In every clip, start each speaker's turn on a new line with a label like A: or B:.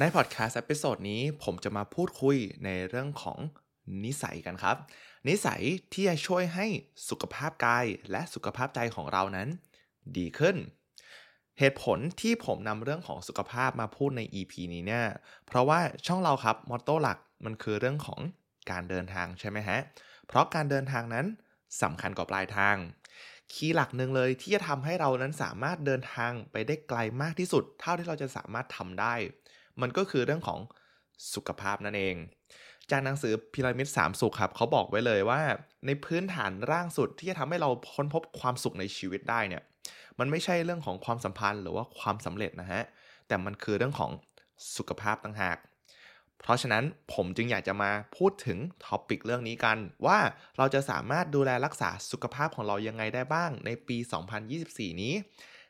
A: ในพอดแคสต์ episode นี้ผมจะมาพูดคุยในเรื่องของนิสัยกันครับ นิสัยที่จะช่วยให้สุขภาพกายและสุขภาพใจของเรานั้น ดีขึ้น เหตุผลที่ผมนำเรื่องของสุขภาพมาพูดใน EP นี้เนี่ย เพราะว่าช่องเราครับ motto หลักมันคือเรื่องของ การเดินทางใช่ไหมฮะ เพราะการเดินทางนั้นสำคัญกว่าปลายทาง key หลักหนึ่งเลยที่จะทำให้เรานั้นสามารถเดินทางไปได้ไกลมากที่สุด เท่าที่เราจะสามารถทำได้ มันก็คือเรื่องของสุขภาพนั่นเอง จากหนังสือพีระมิด3สุขครับเขาบอกไว้เลยว่า ในพื้นฐานร่างสุดที่จะทำให้เราค้นพบความสุขในชีวิตได้เนี่ยมันไม่ใช่เรื่องของความสัมพันธ์หรือว่าความสำเร็จนะฮะแต่มันคือเรื่องของสุขภาพต่างหาก เพราะฉะนั้นผมจึงอยากจะมาพูดถึงท็อปิกเรื่องนี้กัน ว่าเราจะสามารถดูแลรักษาสุขภาพของเรายังไงได้บ้างในปี 2024 นี้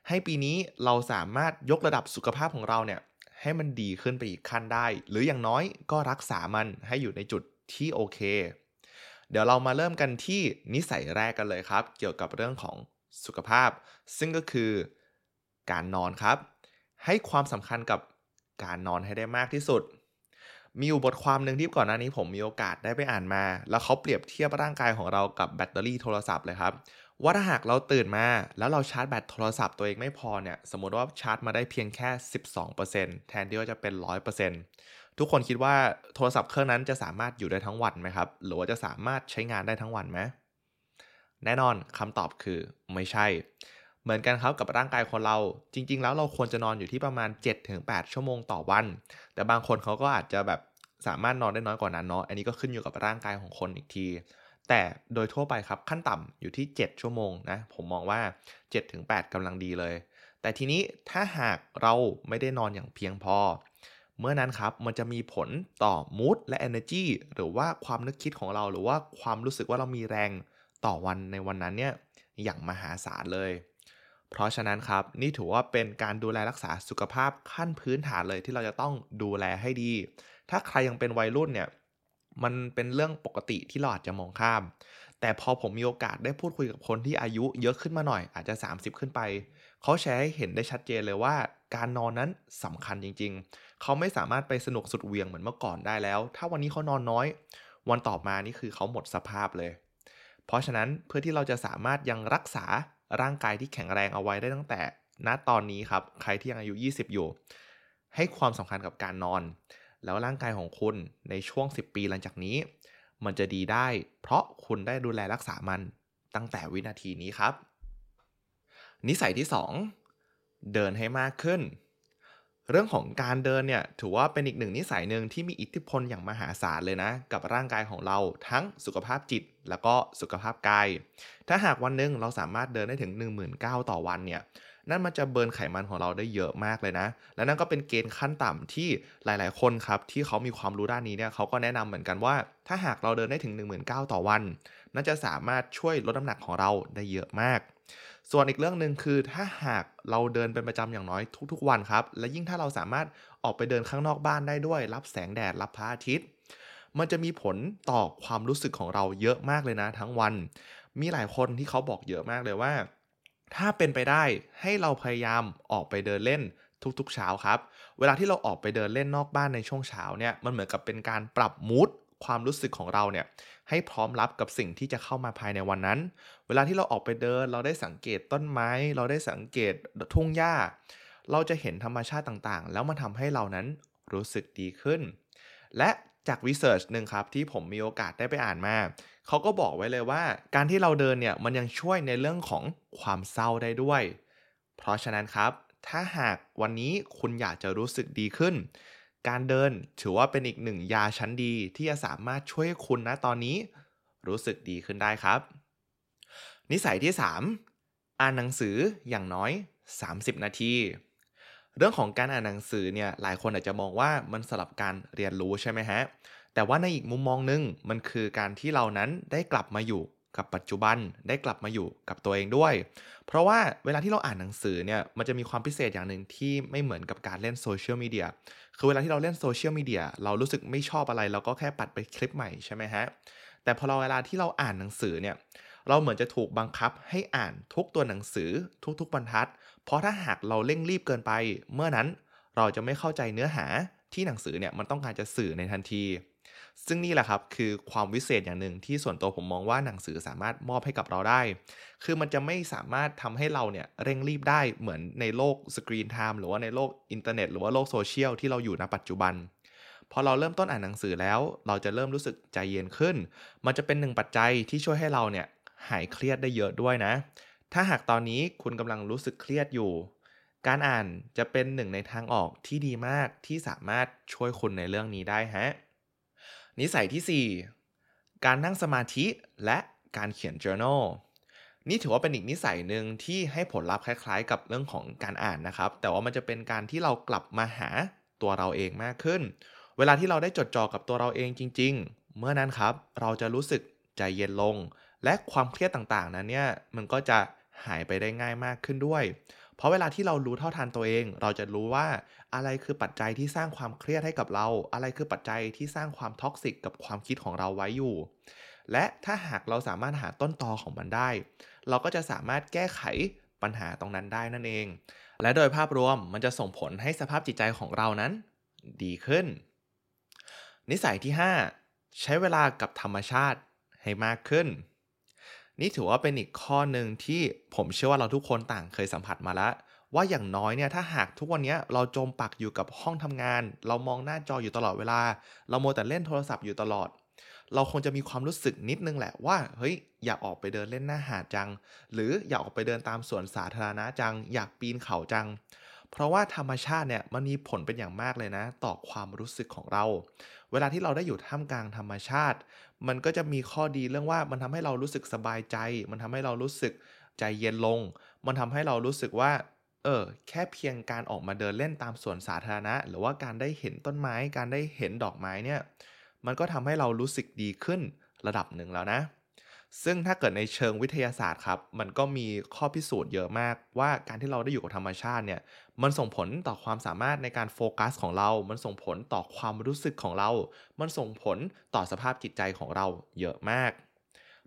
A: ให้ปีนี้เราสามารถยกระดับสุขภาพของเราเนี่ยให้มันดีขึ้นไปอีกขั้นได้ หรืออย่างน้อยก็รักษามันให้อยู่ในจุดที่โอเค เดี๋ยวเรามาเริ่มกันที่นิสัยแรกกันเลยครับ เกี่ยวกับเรื่องของสุขภาพ ซึ่งก็คือการนอนครับ ให้ความสำคัญกับการนอนให้ได้มากที่สุด มีอยู่บทความหนึ่งที่ก่อนหน้านี้ผมมีโอกาสได้ไปอ่านมา แล้วเขาเปรียบเทียบร่างกายของเรากับแบตเตอรี่โทรศัพท์เลยครับ ว่าถ้าหากเราตื่นมา แล้วเราชาร์จแบตโทรศัพท์ตัวเองไม่พอเนี่ยสมมติว่าชาร์จมาได้เพียงแค่ 12%แทนที่ว่าจะเป็น 100%ทุกคนคิดว่าโทรศัพท์เครื่องนั้นจะสามารถอยู่ได้ทั้งวันไหมครับหรือว่าจะสามารถใช้งานได้ทั้งวันไหมแน่นอนคำตอบคือไม่ใช่ เหมือนกันครับกับร่างกายคนเรา จริง ๆ แล้วเราควรจะนอนอยู่ที่ประมาณ 7-8 ชั่วโมงต่อวัน แต่บางคนเขาก็อาจจะแบบสามารถนอนได้น้อยกว่านั้นเนาะ อันนี้ก็ขึ้นอยู่กับร่างกายของคนอีกที แต่โดยทั่วไปครับขั้นต่ำอยู่ที่ 7 ชั่วโมงนะ ผมมองว่า 7-8กำลังดีเลย แต่ทีนี้ถ้าหากเราไม่ได้นอนอย่างเพียงพอ เมื่อนั้นครับมันจะมีผลต่อมูดและ energy หรือว่าความนึกคิดของเรา หรือว่าความรู้สึกว่าเรามีแรงต่อวันในวันนั้นเนี่ยอย่างมหาศาลเลย เพราะฉะนั้นครับนี่ถือว่าเป็นการดูแลรักษาสุขภาพขั้นพื้นฐานเลยที่เราจะต้องดูแลให้ดี ถ้าใครยังเป็นวัยรุ่นเนี่ยมันเป็นเรื่องปกติที่เราอาจจะมองข้าม แต่พอผมมีโอกาสได้พูดคุยกับคนที่อายุเยอะขึ้นมาหน่อย อาจจะ 30 ขึ้นไป เขาแชร์ให้เห็นได้ชัดเจนเลยว่า การนอนนั้นสำคัญจริง ๆ เขาไม่สามารถไปสนุกสุดเวียงเหมือนเมื่อก่อนได้แล้ว ถ้าวันนี้เขานอนน้อย วันต่อมานี่คือเขาหมดสภาพเลย เพราะฉะนั้นเพื่อที่เราจะสามารถยังรักษา ร่างกายที่แข็งแรงเอาไว้ได้ตั้งแต่ณตอนนี้ครับ ใครที่ยังอายุ 20 อยู่ ให้ความสำคัญกับการนอน แล้วร่างกายของคุณในช่วง 10 ปีหลังจากนี้ มันจะดีได้ เพราะคุณได้ดูแลรักษามันตั้งแต่วินาทีนี้ครับ นิสัยที่ 2 เดินให้มากขึ้น เรื่องของการเดินเนี่ยถือว่าเป็นอีกหนึ่งนิสัยหนึ่งที่มีอิทธิพลอย่างมหาศาลเลยนะ กับร่างกายของเราทั้งสุขภาพจิตแล้วก็สุขภาพกาย ถ้าหากวันหนึ่งเราสามารถเดินได้ถึง 19,000ต่อวันเนี่ยนั่นมันจะเบิร์นไขมันของเราได้เยอะมากเลยนะ และนั่นก็เป็นเกณฑ์ขั้นต่ำที่หลาย ๆ คนครับที่เขามีความรู้ด้านนี้เนี่ยเขาก็แนะนำเหมือนกันว่า ถ้าหากเราเดินได้ถึง 19,000ต่อวัน น่าจะสามารถช่วยลดน้ำหนักของเราได้เยอะมาก ส่วนอีกเรื่องหนึ่งคือถ้าหากเราเดินเป็นประจำอย่างน้อยทุกๆวันครับ และยิ่งถ้าเราสามารถออกไปเดินข้างนอกบ้านได้ด้วย รับแสงแดดรับพระอาทิตย์ มันจะมีผลต่อความรู้สึกของเราเยอะมากเลยนะ ทั้งวัน มีหลายคนที่เขาบอกเยอะมากเลยว่า ถ้าเป็นไปได้ให้เราพยายามออกไปเดินเล่นทุกๆเช้าครับ เวลาที่เราออกไปเดินเล่นนอกบ้านในช่วงเช้าเนี่ย มันเหมือนกับเป็นการปรับมูดความรู้สึกของเราเนี่ย ให้พร้อมรับกับสิ่งที่จะเข้ามาภายในวันนั้น เวลาที่เราออกไปเดิน เราได้สังเกตต้นไม้ เราได้สังเกตทุ่งหญ้า เราจะเห็นธรรมชาติต่างๆ แล้วมันทำให้เรานั้นรู้สึกดีขึ้น และจากวิจัยหนึ่งครับที่ผมมีโอกาสได้ไปอ่านมา เขาก็บอกไว้เลยว่า การที่เราเดินเนี่ยมันยังช่วยในเรื่องของความเศร้าได้ด้วย เพราะฉะนั้นครับ ถ้าหากวันนี้คุณอยากจะรู้สึกดีขึ้น การเดินถือว่าเป็นอีกหนึ่งยาชั้นดีที่จะสามารถช่วยคุณนะตอนนี้ รู้สึกดีขึ้นได้ครับ นิสัยที่ 3 อ่านหนังสืออย่างน้อย 30 นาที เรื่องของการอ่านหนังสือเนี่ยหลายคนอาจจะมองว่ามันสลับการเรียนรู้ใช่ไหมฮะแต่ว่าในอีกมุมมองหนึงมันคือการที่เรานั้นได้กลับมาอยู่ กับปัจจุบันได้กลับมาอยู่กับตัวเองด้วย เพราะว่าเวลาที่เราอ่านหนังสือเนี่ยมันจะมีความพิเศษอย่างหนึ่งที่ไม่เหมือนกับการเล่นโซเชียลมีเดียคือเวลาที่เราเล่นโซเชียลมีเดียเรารู้สึกไม่ชอบอะไรเราก็แค่ปัดไปคลิปใหม่ใช่ไหมฮะแต่พอเราเวลาที่เราอ่านหนังสือเนี่ยเราเหมือนจะถูกบังคับให้อ่านทุกตัวหนังสือทุกๆบรรทัด เพราะถ้าหากเราเร่งรีบเกินไป เมื่อนั้นเราจะไม่เข้าใจเนื้อหาที่หนังสือเนี่ยมันต้องการจะสื่อในทันที ซึ่งนี่แหละครับคือความวิเศษอย่างหนึ่งที่ส่วนตัวผมมองว่าหนังสือสามารถมอบให้กับเราได้ คือมันจะไม่สามารถทำให้เราเนี่ยเร่งรีบได้เหมือนในโลก screen time หรือว่าในโลกอินเทอร์เน็ตหรือว่าโลกโซเชียลที่เราอยู่ณปัจจุบันพอเราเริ่มต้นอ่านหนังสือแล้ว เราจะเริ่มรู้สึกใจเย็นขึ้น มันจะเป็นหนึ่งปัจจัยที่ช่วยให้เราเนี่ยหายเครียดได้เยอะด้วยนะ ถ้าหากตอนนี้คุณกำลังรู้สึกเครียดอยู่ การอ่านจะเป็นหนึ่งในทางออกที่ดีมากที่สามารถช่วยคุณในเรื่องนี้ได้ฮะ นิสัยที่ 4 การนั่งสมาธิและการเขียน journal นี่ถือว่าเป็นอีกนิสัยหนึ่งที่ให้ผลลัพธ์คล้ายๆ กับเรื่องของการอ่านนะครับ แต่ว่ามันจะเป็นการที่เรากลับมาหาตัวเราเองมากขึ้น เวลาที่เราได้จดจ่อกับตัวเราเองจริง ๆ เมื่อนั้นครับ เราจะรู้สึกใจเย็นลง และความเครียดต่างๆ นั้นเนี่ยมันก็จะหายไปได้ง่ายมากขึ้นด้วย เพราะเวลาที่เรารู้เท่าทันตัวเอง เราจะรู้ว่าอะไรคือปัจจัยที่สร้างความเครียดให้กับเรา อะไรคือปัจจัยที่สร้างความท็อกซิกกับความคิดของเราไว้อยู่ และถ้าหากเราสามารถหาต้นตอของมันได้ เราก็จะสามารถแก้ไขปัญหาตรงนั้นได้นั่นเอง และโดยภาพรวมมันจะส่งผลให้สภาพจิตใจของเรานั้น ดีขึ้น นิสัยที่ 5 ใช้เวลากับธรรมชาติให้มากขึ้น นี่ถือว่าเป็นอีกข้อหนึ่งที่ผมเชื่อว่าเราทุกคนต่างเคยสัมผัสมาแล้ว ว่าอย่างน้อยเนี่ยถ้าหากทุกวันนี้เราจมปักอยู่กับห้องทำงาน เรามองหน้าจออยู่ตลอดเวลา เราโมแต่เล่นโทรศัพท์อยู่ตลอด เราคงจะมีความรู้สึกนิดนึงแหละว่าเฮ้ยอยากออกไปเดินเล่นหน้าหาดจัง หรืออยากออกไปเดินตามสวนสาธารณะจัง อยากปีนเขาจัง เพราะว่าธรรมชาติเนี่ยมันมีผลเป็นอย่างมากเลยนะ ต่อความรู้สึกของเรา เวลาที่เราได้อยู่ท่ามกลางธรรมชาติ มันก็จะมีข้อดีเรื่องว่ามันทำให้เรารู้สึกสบายใจ มันทำให้เรารู้สึกใจเย็นลง มันทำให้เรารู้สึกว่า เออ แค่เพียงการออกมาเดินเล่นตามสวนสาธารณะ หรือว่าการได้เห็นต้นไม้ การได้เห็นดอกไม้เนี่ย มันก็ทำให้เรารู้สึกดีขึ้นระดับหนึ่งแล้วนะ ซึ่งถ้าเกิดในเชิงวิทยาศาสตร์ครับ มันก็มีข้อพิสูจน์เยอะมาก ว่าการที่เราได้อยู่กับธรรมชาติเนี่ย มันส่งผลต่อความสามารถในการโฟกัสของเรา มันส่งผลต่อความรู้สึกของเรา มันส่งผลต่อสภาพจิตใจของเราเยอะมาก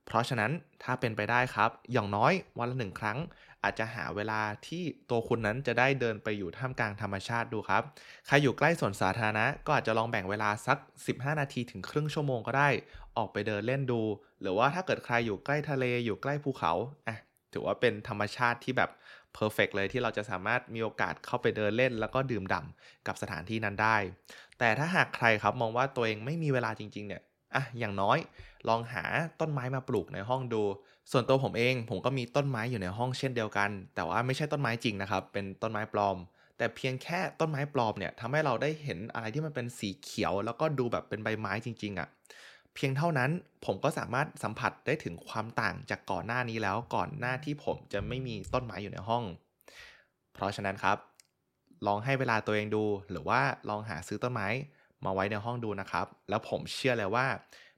A: เพราะฉะนั้นถ้าเป็นไปได้ครับ อย่างน้อยวันละหนึ่งครั้ง อาจจะหาเวลาที่ตัวคุณนั้นจะได้เดินไปอยู่ท่ามกลางธรรมชาติดูครับ ใครอยู่ใกล้สวนสาธารณะก็อาจจะลองแบ่งเวลาสัก 15 นาทีถึงครึ่งชั่วโมงก็ได้ ออกไปเดินเล่นดู หรือว่าถ้าเกิดใครอยู่ใกล้ทะเลอยู่ใกล้ภูเขาอะถือว่าเป็นธรรมชาติที่แบบเพอร์เฟกเลยที่เราจะสามารถมีโอกาสเข้าไปเดินเล่น แล้วก็ดื่มด่ำกับสถานที่นั้นได้ แต่ถ้าหากใครครับมองว่าตัวเองไม่มีเวลาจริงๆเนี่ย อะอย่างน้อยลองหาต้นไม้มาปลูกในห้องดู ส่วนตัวผมเองผมก็มีต้นไม้อยู่ในห้องเช่นเดียวกัน แต่ว่าไม่ใช่ต้นไม้จริงนะครับ เป็นต้นไม้ปลอม แต่เพียงแค่ต้นไม้ปลอมเนี่ยทำให้เราได้เห็นอะไรที่มันเป็นสีเขียว แล้วก็ดูแบบเป็นใบไม้จริง ๆอะ่ะเพียงเท่านั้นผมก็สามารถสัมผัสได้ถึงความต่างจากก่อนหน้านี้แล้วก่อนหน้าที่ผมจะไม่มีต้นไม้อยู่ในห้อง เพราะฉะนั้นครับ ลองให้เวลาตัวเองดู หรือว่าลองหาซื้อต้นไม้ มาไว้ในห้องดูนะครับ แล้วผมเชื่อเลยว่า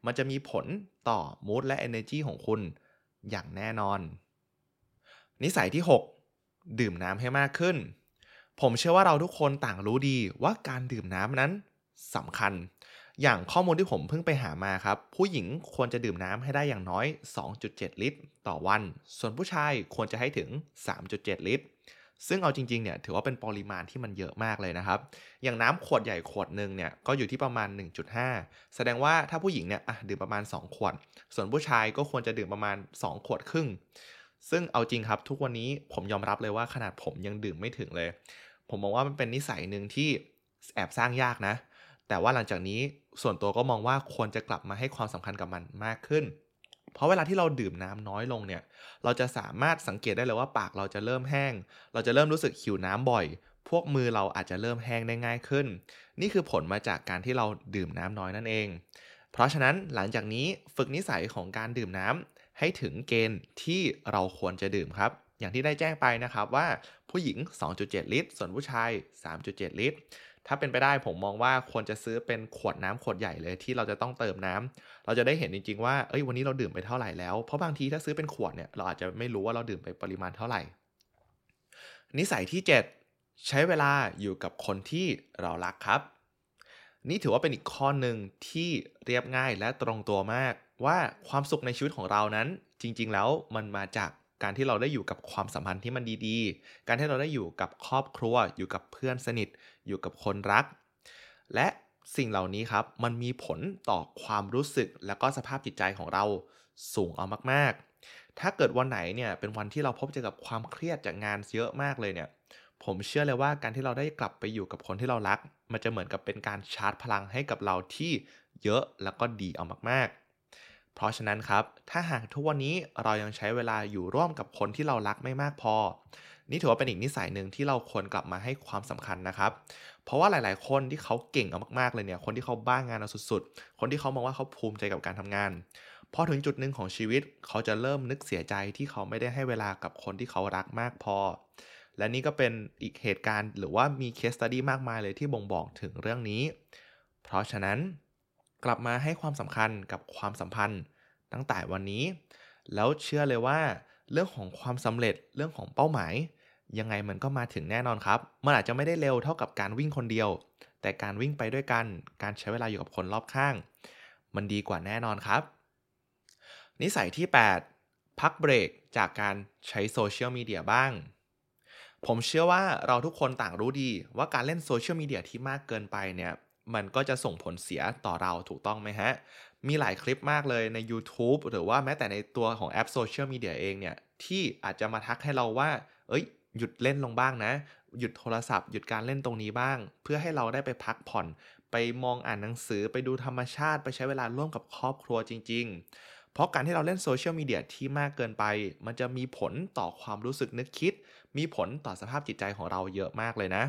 A: มันจะมีผลต่อ mood และ energy ของคุณอย่างแน่นอน นิสัยที่ 6 ดื่มน้ำให้มากขึ้น ผมเชื่อว่าเราทุกคนต่างรู้ดีว่าการดื่มน้ำนั้นสำคัญ อย่างข้อมูลที่ผมเพิ่งไปหามาครับ ผู้หญิงควรจะดื่มน้ำให้ได้อย่างน้อย 2.7 ลิตร ต่อวัน ส่วนผู้ชายควรจะให้ถึง 3.7 ลิตร ซึ่งเอาจริงๆเนี่ยถือว่าเป็นปริมาณที่มันเยอะมากเลยนะครับ อย่างน้ำขวดใหญ่ขวดหนึ่งเนี่ยก็อยู่ที่ประมาณ 1.5 แสดงว่าถ้าผู้หญิงเนี่ยดื่มประมาณ 2 ขวด ส่วนผู้ชายก็ควรจะดื่มประมาณ 2 ขวดครึ่ง ซึ่งเอาจริงครับทุกวันนี้ผมยอมรับเลยว่าขนาดผมยังดื่มไม่ถึงเลย ผมมองว่ามันเป็นนิสัยหนึ่งที่แอบสร้างยากนะ แต่ว่าหลังจากนี้ส่วนตัวก็มองว่าควรจะกลับมาให้ความสำคัญกับมันมากขึ้น เพราะเวลาที่เราดื่มน้ำน้อยลงเนี่ย เราจะสามารถสังเกตได้เลยว่าปากเราจะเริ่มแห้ง เราจะเริ่มรู้สึกหิวน้ำบ่อย พวกมือเราอาจจะเริ่มแห้งได้ง่ายขึ้น นี่คือผลมาจากการที่เราดื่มน้ำน้อยนั่นเอง เพราะฉะนั้นหลังจากนี้ฝึกนิสัยของการดื่มน้ำให้ถึงเกณฑ์ที่เราควรจะดื่มครับ อย่างที่ได้แจ้งไปนะครับว่าผู้หญิง 2.7 ลิตร ส่วนผู้ชาย 3.7 ลิตร ถ้าเป็นไปได้ผมมองว่าควรจะซื้อเป็นขวดน้ำขวดใหญ่เลยที่เราจะต้องเติมน้ำเราจะได้เห็นจริงๆว่าเอ้ยวันนี้เราดื่มไปเท่าไหร่แล้วเพราะบางทีถ้าซื้อเป็นขวดเนี่ยเราอาจจะไม่รู้ว่าเราดื่มไปปริมาณเท่าไหร่ นิสัยที่ 7 ใช้เวลาอยู่กับคนที่เรารักครับ นี่ถือว่าเป็นอีกข้อหนึ่งที่เรียบง่ายและตรงตัวมาก ว่าความสุขในชีวิตของเรานั้นจริง ๆ แล้วมันมาจาก การที่เราได้อยู่กับความสัมพันธ์ที่มันดีๆ การที่เราได้อยู่กับครอบครัว อยู่กับเพื่อนสนิท อยู่กับคนรัก และสิ่งเหล่านี้ครับ มันมีผลต่อความรู้สึกและก็สภาพจิตใจของเราสูงเอามากๆ ถ้าเกิดวันไหนเนี่ยเป็นวันที่เราพบเจอกับความเครียดจากงานเยอะมากเลยเนี่ย ผมเชื่อเลยว่าการที่เราได้กลับไปอยู่กับคนที่เรารัก มันจะเหมือนกับเป็นการชาร์จพลังให้กับเราที่เยอะแล้วก็ดีเอามากๆ เพราะฉะนั้นครับ ถ้าหากทุกวันนี้เรายังใช้เวลาอยู่ร่วมกับคนที่เรารักไม่มากพอ นี่ถือว่าเป็นอีกนิสัยหนึ่งที่เราควรกลับมาให้ความสำคัญนะครับ เพราะว่าหลาย ๆ คนที่เขาเก่งเอามากๆเลยเนี่ย คนที่เขาบ้างงานเอาสุด ๆ คนที่เขามองว่าเขาภูมิใจกับการทำงาน พอถึงจุดหนึ่งของชีวิต เขาจะเริ่มนึกเสียใจที่เขาไม่ได้ให้เวลากับคนที่เขารักมากพอ และนี่ก็เป็นอีกเหตุการณ์หรือว่ามีเคสตัดดี้มากมายเลยที่บ่งบอกถึงเรื่องนี้ เพราะฉะนั้น กลับมาให้ความสำคัญกับความสัมพันธ์ตั้งแต่วันนี้ แล้วเชื่อเลยว่า เรื่องของความสำเร็จเรื่องของเป้าหมาย ยังไงมันก็มาถึงแน่นอนครับ มันอาจจะไม่ได้เร็วเท่ากับการวิ่งคนเดียว แต่การวิ่งไปด้วยกัน การใช้เวลาอยู่กับคนรอบข้าง มันดีกว่าแน่นอนครับ นิสัยที่ 8 พักเบรกจากการใช้โซเชียลมีเดียบ้างผมเชื่อว่าเราทุกคนต่างรู้ดีว่าการเล่นโซเชียลมีเดียที่มากเกินไปเนี่ย มันก็จะส่งผลเสียต่อเราถูกต้องไหมฮะ มีหลายคลิปมากเลยใน YouTube หรือว่าแม้แต่ในตัวของแอปโซเชียลมีเดียเองเนี่ย ที่อาจจะมาทักให้เราว่า เอ้ย หยุดเล่นลงบ้างนะ หยุดโทรศัพท์ หยุดการเล่นตรงนี้บ้าง เพื่อให้เราได้ไปพักผ่อน ไปมองอ่านหนังสือ ไปดูธรรมชาติ ไปใช้เวลาร่วมกับครอบครัวจริง ๆ เพราะการที่เราเล่นโซเชียลมีเดียที่มากเกินไป มันจะมีผลต่อความรู้สึกนึกคิด มีผลต่อสภาพจิตใจของเราเยอะมากเลยนะ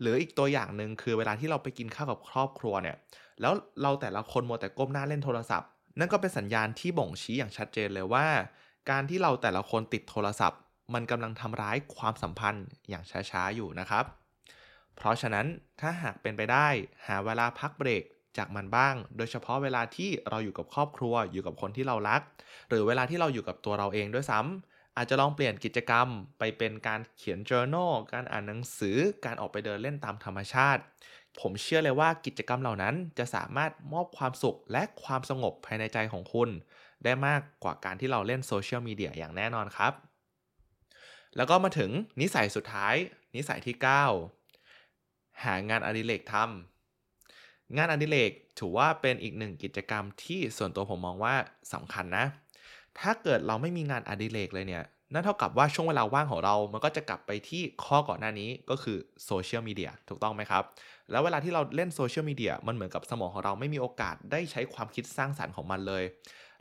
A: หรืออีกตัวอย่างหนึ่งคือเวลาที่เราไปกินข้าวกับครอบครัวเนี่ย แล้วเราแต่ละคนมัวแต่ก้มหน้าเล่นโทรศัพท์ นั่นก็เป็นสัญญาณที่บ่งชี้อย่างชัดเจนเลยว่า การที่เราแต่ละคนติดโทรศัพท์ มันกำลังทำร้ายความสัมพันธ์อย่างช้าๆอยู่นะครับ เพราะฉะนั้นถ้าหากเป็นไปได้หาเวลาพักเบรกจากมันบ้าง โดยเฉพาะเวลาที่เราอยู่กับครอบครัว อยู่กับคนที่เรารัก หรือเวลาที่เราอยู่กับตัวเราเองด้วยซ้ำ อาจจะลองเปลี่ยนกิจกรรมไปเป็นการเขียน journal การอ่านหนังสือ การออกไปเดินเล่นตามธรรมชาติ ผมเชื่อเลยว่ากิจกรรมเหล่านั้นจะสามารถมอบความสุขและความสงบภายในใจของคุณ ได้มากกว่าการที่เราเล่นโซเชียลมีเดียอย่างแน่นอนครับ แล้วก็มาถึงนิสัยสุดท้าย นิสัยที่ 9 หางานอดิเรกทำงานอดิเรกถือว่าเป็นอีกหนึ่งกิจกรรมที่ส่วนตัวผมมองว่าสำคัญนะ ถ้าเกิดเราไม่มีงานอดิเรกเลยเนี่ย นั่นเท่ากับว่าช่วงเวลาว่างของเรา มันก็จะกลับไปที่ข้อก่อนหน้านี้ก็คือโซเชียลมีเดียถูกต้องไหมครับ แล้วเวลาที่เราเล่นโซเชียลมีเดียมันเหมือนกับสมองของเราไม่มีโอกาสได้ใช้ความคิดสร้างสรรค์ของมันเลย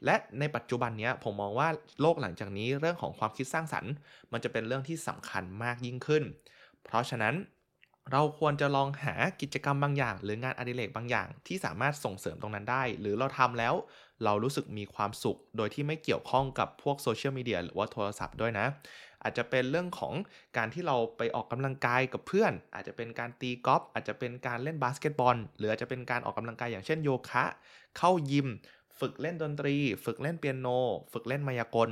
A: และในปัจจุบันนี้ผมมองว่าโลกหลังจากนี้เรื่องของความคิดสร้างสรรค์ มันจะเป็นเรื่องที่สำคัญมากยิ่งขึ้น เพราะฉะนั้น เราควรจะลองหากิจกรรมบางอย่าง หรืองานอดิเรกบางอย่าง ที่สามารถส่งเสริมตรงนั้นได้ หรือเราทำแล้ว เรารู้สึกมีความสุข โดยที่ไม่เกี่ยวข้องกับพวกโซเชียลมีเดียหรือว่าโทรศัพท์ด้วยนะ อาจจะเป็นเรื่องของการที่เราไปออกกำลังกายกับเพื่อน อาจจะเป็นการตีกอล์ฟอาจจะเป็นการเล่นบาสเกตบอล หรืออาจจะเป็นการออกกำลังกายอย่างเช่นโยคะ เข้ายิมฝึกเล่นดนตรี ฝึกเล่นเปียโน ฝึกเล่นมายากล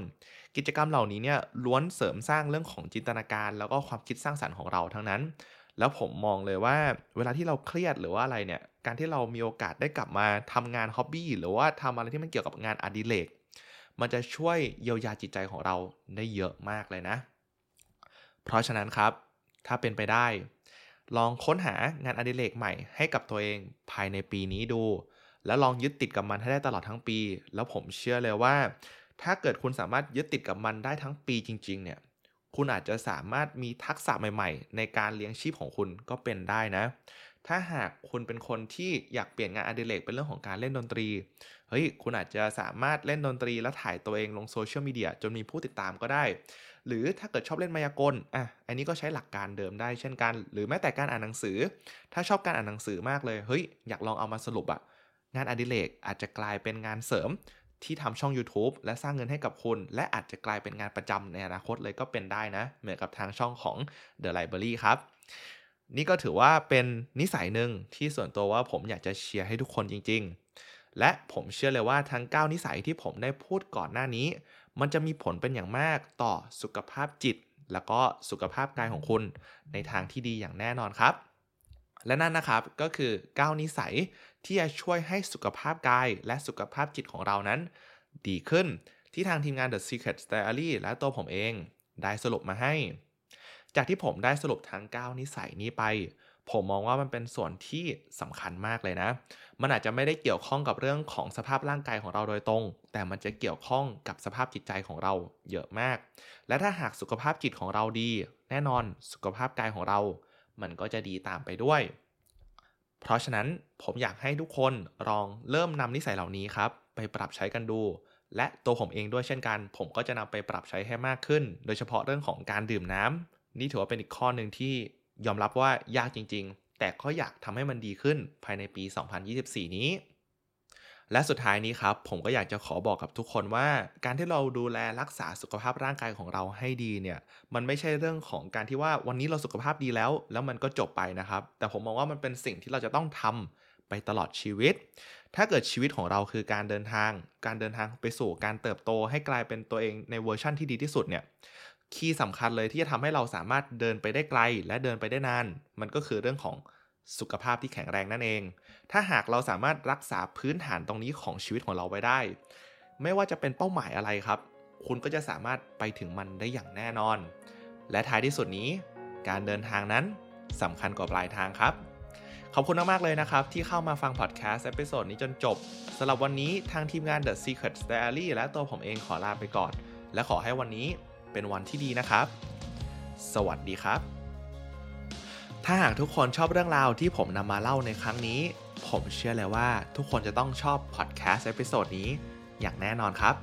A: กิจกรรมเหล่านี้เนี่ยล้วนเสริมสร้างเรื่องของจินตนาการ แล้วก็ความคิดสร้างสรรค์ของเราทั้งนั้น แล้วผมมองเลยว่าเวลาที่เราเครียดหรือว่าอะไรเนี่ย การที่เรามีโอกาสได้กลับมาทำงานฮ็อบบี้หรือว่าทำอะไรที่มันเกี่ยวกับงานอดิเรกมันจะช่วยเยียวยาจิตใจของเราได้เยอะมากเลยนะ เพราะฉะนั้นครับ ถ้าเป็นไปได้ ลองค้นหางานอดิเรกใหม่ให้กับตัวเองภายในปีนี้ดู แล้วลองยึดติดกับมันให้ได้ตลอดทั้งปี แล้วผมเชื่อเลยว่า ถ้าเกิดคุณสามารถยึดติดกับมันได้ทั้งปีจริง ๆ เนี่ย คุณอาจจะสามารถมีทักษะใหม่ๆ ในการเลี้ยงชีพของคุณก็เป็นได้นะ ถ้าหากคุณเป็นคนที่อยากเปลี่ยนงานอดิเรกเป็นเรื่องของการเล่นดนตรี เฮ้ย คุณอาจจะสามารถเล่นดนตรีแล้วถ่ายตัวเองลงโซเชียลมีเดียจนมีผู้ติดตามก็ได้ หรือถ้าเกิดชอบเล่นมายากล อะ อันนี้ก็ใช้หลักการเดิมได้เช่นกัน หรือแม้แต่การอ่านหนังสือ ถ้าชอบการอ่านหนังสือมากเลย เฮ้ย อยากลองเอามาสรุปอะงานอดิเรกอาจจะกลายเป็นงานเสริม ที่ทำช่อง YouTube และสร้างเงินให้กับคุณ และอาจจะกลายเป็นงานประจำในอนาคตเลยก็เป็นได้นะ เหมือนกับทางช่องของ The Library ครับ นี่ก็ถือว่าเป็นนิสัยหนึ่งที่ส่วนตัวว่าผมอยากจะเชียร์ให้ทุกคนจริง ๆ และผมเชื่อเลยว่าทั้ง 9 นิสัยที่ผมได้พูดก่อนหน้านี้ มันจะมีผลเป็นอย่างมากต่อสุขภาพจิต แล้วก็สุขภาพกายของคุณ ในทางที่ดีอย่างแน่นอนครับ และนั่นนะครับก็คือ 9 นิสัยที่จะช่วยให้สุขภาพกายและสุขภาพจิตของเรานั้น ดีขึ้นที่ทางทีมงาน The Secret Diary และตัวผมเองได้สรุปมาให้ จากที่ผมได้สรุปทั้ง 9 นิสัยนี้ไป ผมมองว่ามันเป็นส่วนที่สำคัญมากเลยนะ มันอาจจะไม่ได้เกี่ยวข้องกับเรื่องของสภาพร่างกายของเราโดยตรง แต่มันจะเกี่ยวข้องกับสภาพจิตใจของเราเยอะมาก และถ้าหากสุขภาพจิตของเราดี แน่นอนสุขภาพกายของเรา มันก็จะดีตามไปด้วย เพราะฉะนั้นผมอยากให้ทุกคนลองเริ่มนำนิสัยเหล่านี้ครับ ไปปรับใช้กันดู และตัวผมเองด้วยเช่นกัน ผมก็จะนำไปปรับใช้ให้มากขึ้น โดยเฉพาะเรื่องของการดื่มน้ำนี่ถือว่าเป็นอีกข้อหนึ่งที่ยอมรับว่ายากจริง ๆ แต่ก็อยากทำให้มันดีขึ้นภายในปี 2024 นี้ และสุดท้ายนี้ครับ ผมก็อยากจะขอบอกกับทุกคนว่า การที่เราดูแลรักษาสุขภาพร่างกายของเราให้ดีเนี่ยมันไม่ใช่เรื่องของการที่ว่าวันนี้เราสุขภาพดีแล้ว แล้วมันก็จบไปนะครับ แต่ผมมองว่ามันเป็นสิ่งที่เราจะต้องทำไปตลอดชีวิต ถ้าเกิดชีวิตของเราคือการเดินทาง การเดินทางไปสู่การเติบโตให้กลายเป็นตัวเองในเวอร์ชั่นที่ดีที่สุดเนี่ย คีย์สำคัญเลยที่จะทำให้เราสามารถเดินไปได้ไกล และเดินไปได้นาน มันก็คือเรื่องของ สุขภาพที่แข็งแรงนั่นเอง ถ้าหากเราสามารถรักษาพื้นฐานตรงนี้ของชีวิตของเราไว้ได้ ไม่ว่าจะเป็นเป้าหมายอะไรครับ คุณก็จะสามารถไปถึงมันได้อย่างแน่นอน และท้ายที่สุดนี้ การเดินทางนั้นสำคัญกว่าปลายทางครับ ขอบคุณมากๆเลยนะครับ ที่เข้ามาฟังพอดแคสต์ episode นี้จนจบสำหรับวันนี้ทางทีมงาน The Secret Diary และตัวผมเองขอลาไปก่อน และขอให้วันนี้เป็นวันที่ดีนะครับ สวัสดีครับ ถ้าหากทุกคนชอบเรื่องราวที่ผมนำมาเล่าในครั้งนี้ ผมเชื่อเลยว่าทุกคนจะต้องชอบพอดแคสต์ episode นี้อย่างแน่นอนครับ